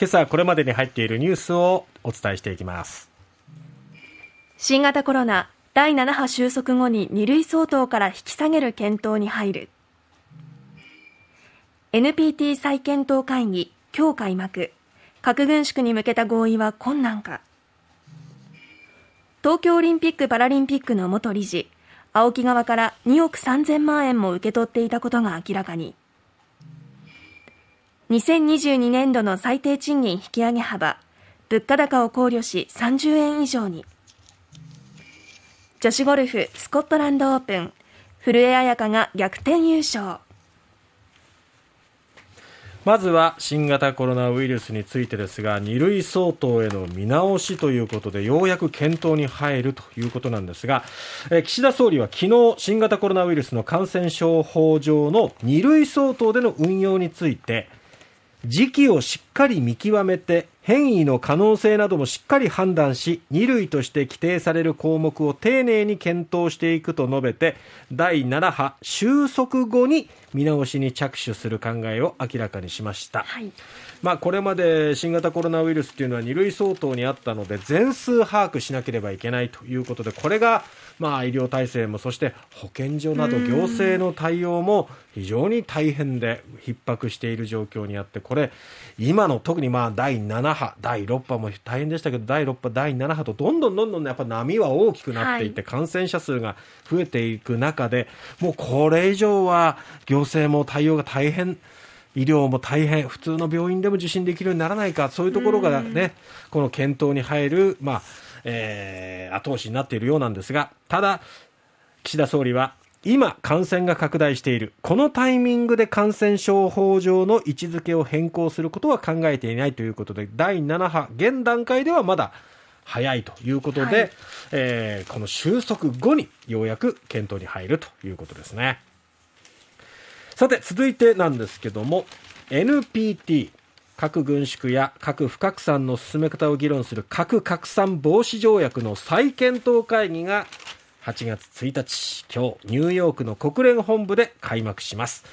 今朝これまでに入っているニュースをお伝えしていきます。新型コロナ第7波収束後に2類相当から引き下げる検討に入る。NPT 再検討会議今日開幕。核軍縮に向けた合意は困難か。東京オリンピック・パラリンピックの元理事青木側から2億3000万円も受け取っていたことが明らかに。2022年度の最低賃金引き上げ幅物価高を考慮し30円以上に。女子ゴルフスコットランドオープン。古江彩佳が逆転優勝。まずは新型コロナウイルスについてですが2類相当への見直しということでようやく検討に入るということなんですが、え岸田総理は昨日新型コロナウイルスの感染症法上の2類相当での運用について時期をしっかり見極めて変異の可能性などもしっかり判断し2類として規定される項目を丁寧に検討していくと述べて第7波収束後に見直しに着手する考えを明らかにしました、はい、まあ、これまで新型コロナウイルスというのは2類相当にあったので全数把握しなければいけないということでこれがまあ、医療体制もそして保健所など行政の対応も非常に大変で逼迫している状況にあってこれ今の特にまあ第7波第6波も大変でしたけど第6波第7波とどんどんどんどんやっぱ波は大きくなっていって、感染者数が増えていく中でもうこれ以上は行政も対応が大変医療も大変、普通の病院でも受診できるようにならないか、そういうところがね、この検討に入る、まあ、えー、後押しになっているようなんですが、ただ、岸田総理は、今、感染が拡大している。このタイミングで感染症法上の位置づけを変更することは考えていないということで、第7波、現段階ではまだ早いということで、はい、えー、この収束後にようやく検討に入るということですね。さて、続いてなんですけども、NPT、核軍縮や核不拡散の進め方を議論する核拡散防止条約の再検討会議が8月1日今日ニューヨークの国連本部で開幕します。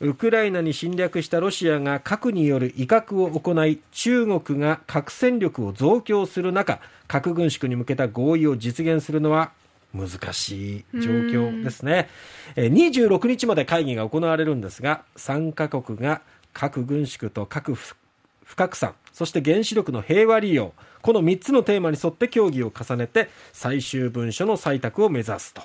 ウクライナに侵略したロシアが核による威嚇を行い中国が核戦力を増強する中核軍縮に向けた合意を実現するのは難しい状況ですね26日まで会議が行われるんですが3カ国が核軍縮と核不不拡散そして原子力の平和利用この3つのテーマに沿って協議を重ねて最終文書の採択を目指すと。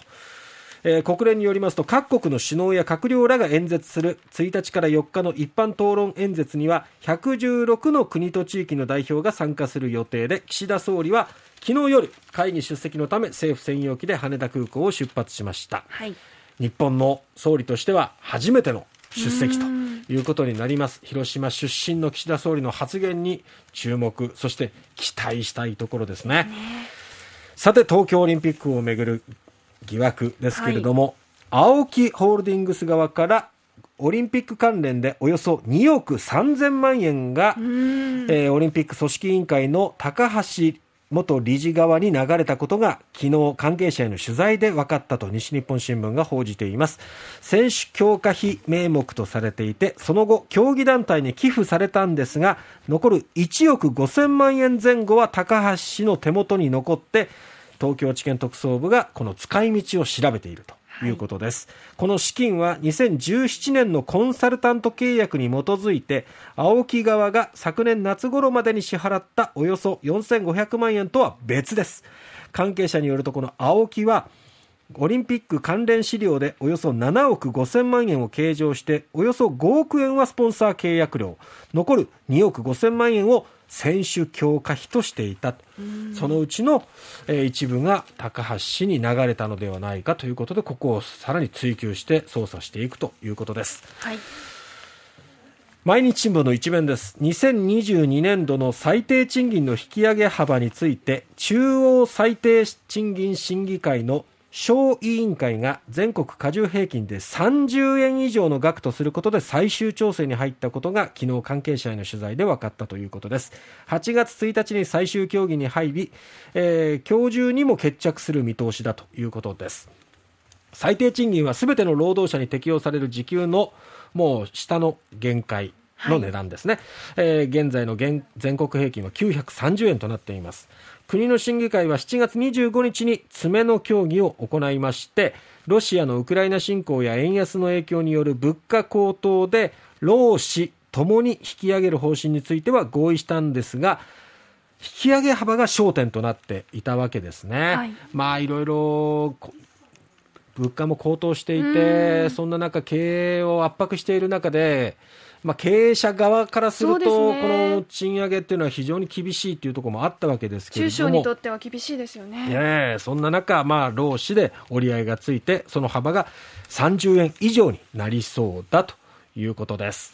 えー、国連によりますと各国の首脳や閣僚らが演説する1日から4日の一般討論演説には116の国と地域の代表が参加する予定で岸田総理は昨日夜会議出席のため政府専用機で羽田空港を出発しました、はい、日本の総理としては初めての出席ということになります。広島出身の岸田総理の発言に注目そして期待したいところですね、ね、さて東京オリンピックをめぐる疑惑ですけれども、はい、青木ホールディングス側からオリンピック関連でおよそ2億3000万円が、えー、オリンピック組織委員会の高橋元理事側に流れたことが昨日関係者への取材で分かったと西日本新聞が報じています。選手強化費名目とされていてその後競技団体に寄付されたんですが残る1億5000万円前後は高橋氏の手元に残って東京地検特捜部がこの使い道を調べていると。い。うことです、はい、この資金は2017年のコンサルタント契約に基づいて青木側が昨年夏頃までに支払ったおよそ4500万円とは別です。関係者によるとこの青木はオリンピック関連資料でおよそ7億5000万円を計上しておよそ5億円はスポンサー契約料。残る2億5000万円を選手強化費としていた。そのうちの、えー、一部が高橋氏に流れたのではないかということでここをさらに追及して捜査していくということです。はい。毎日新聞の一面です。2022年度の最低賃金の引き上げ幅について中央最低賃金審議会の小委員会が全国加重平均で30円以上の額とすることで最終調整に入ったことが昨日関係者への取材で分かったということです。8月1日に最終協議に入り、えー、今日中にも決着する見通しだということです。最低賃金はすべての労働者に適用される時給のもう下の限界。の値段ですね、はい、えー、現在の全国平均は930円となっています。国の審議会は7月25日に詰めの協議を行いましてロシアのウクライナ侵攻や円安の影響による物価高騰で労使ともに引き上げる方針については合意したんですが引き上げ幅が焦点となっていたわけですね。はい、まあいろいろ物価も高騰していて、そんな中経営を圧迫している中で、まあ、経営者側からすると、ね、この賃上げっていうのは非常に厳しいっていうところもあったわけですけれども中小にとっては厳しいですよね。ねそんな中、まあ、労使で折り合いがついて、その幅が30円以上になりそうだということです。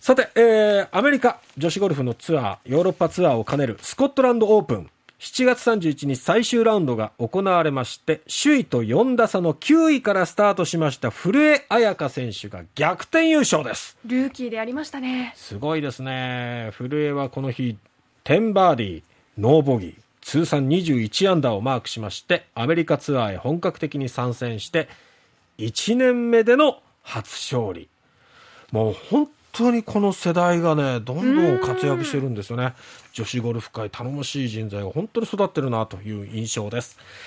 さて、えー、アメリカ女子ゴルフのツアー、ヨーロッパツアーを兼ねるスコットランドオープン。7月31日最終ラウンドが行われまして、首位と4打差の9位からスタートしました古江彩佳選手が逆転優勝です。ルーキーでありましたね。すごいですね。古江はこの日、10バーディー、ノーボギー、通算21アンダーをマークしまして、アメリカツアーへ本格的に参戦して、1年目での初勝利。もう本当にこの世代がね、どんどん活躍してるんですよね。女子ゴルフ界頼もしい人材が本当に育ってるなという印象です。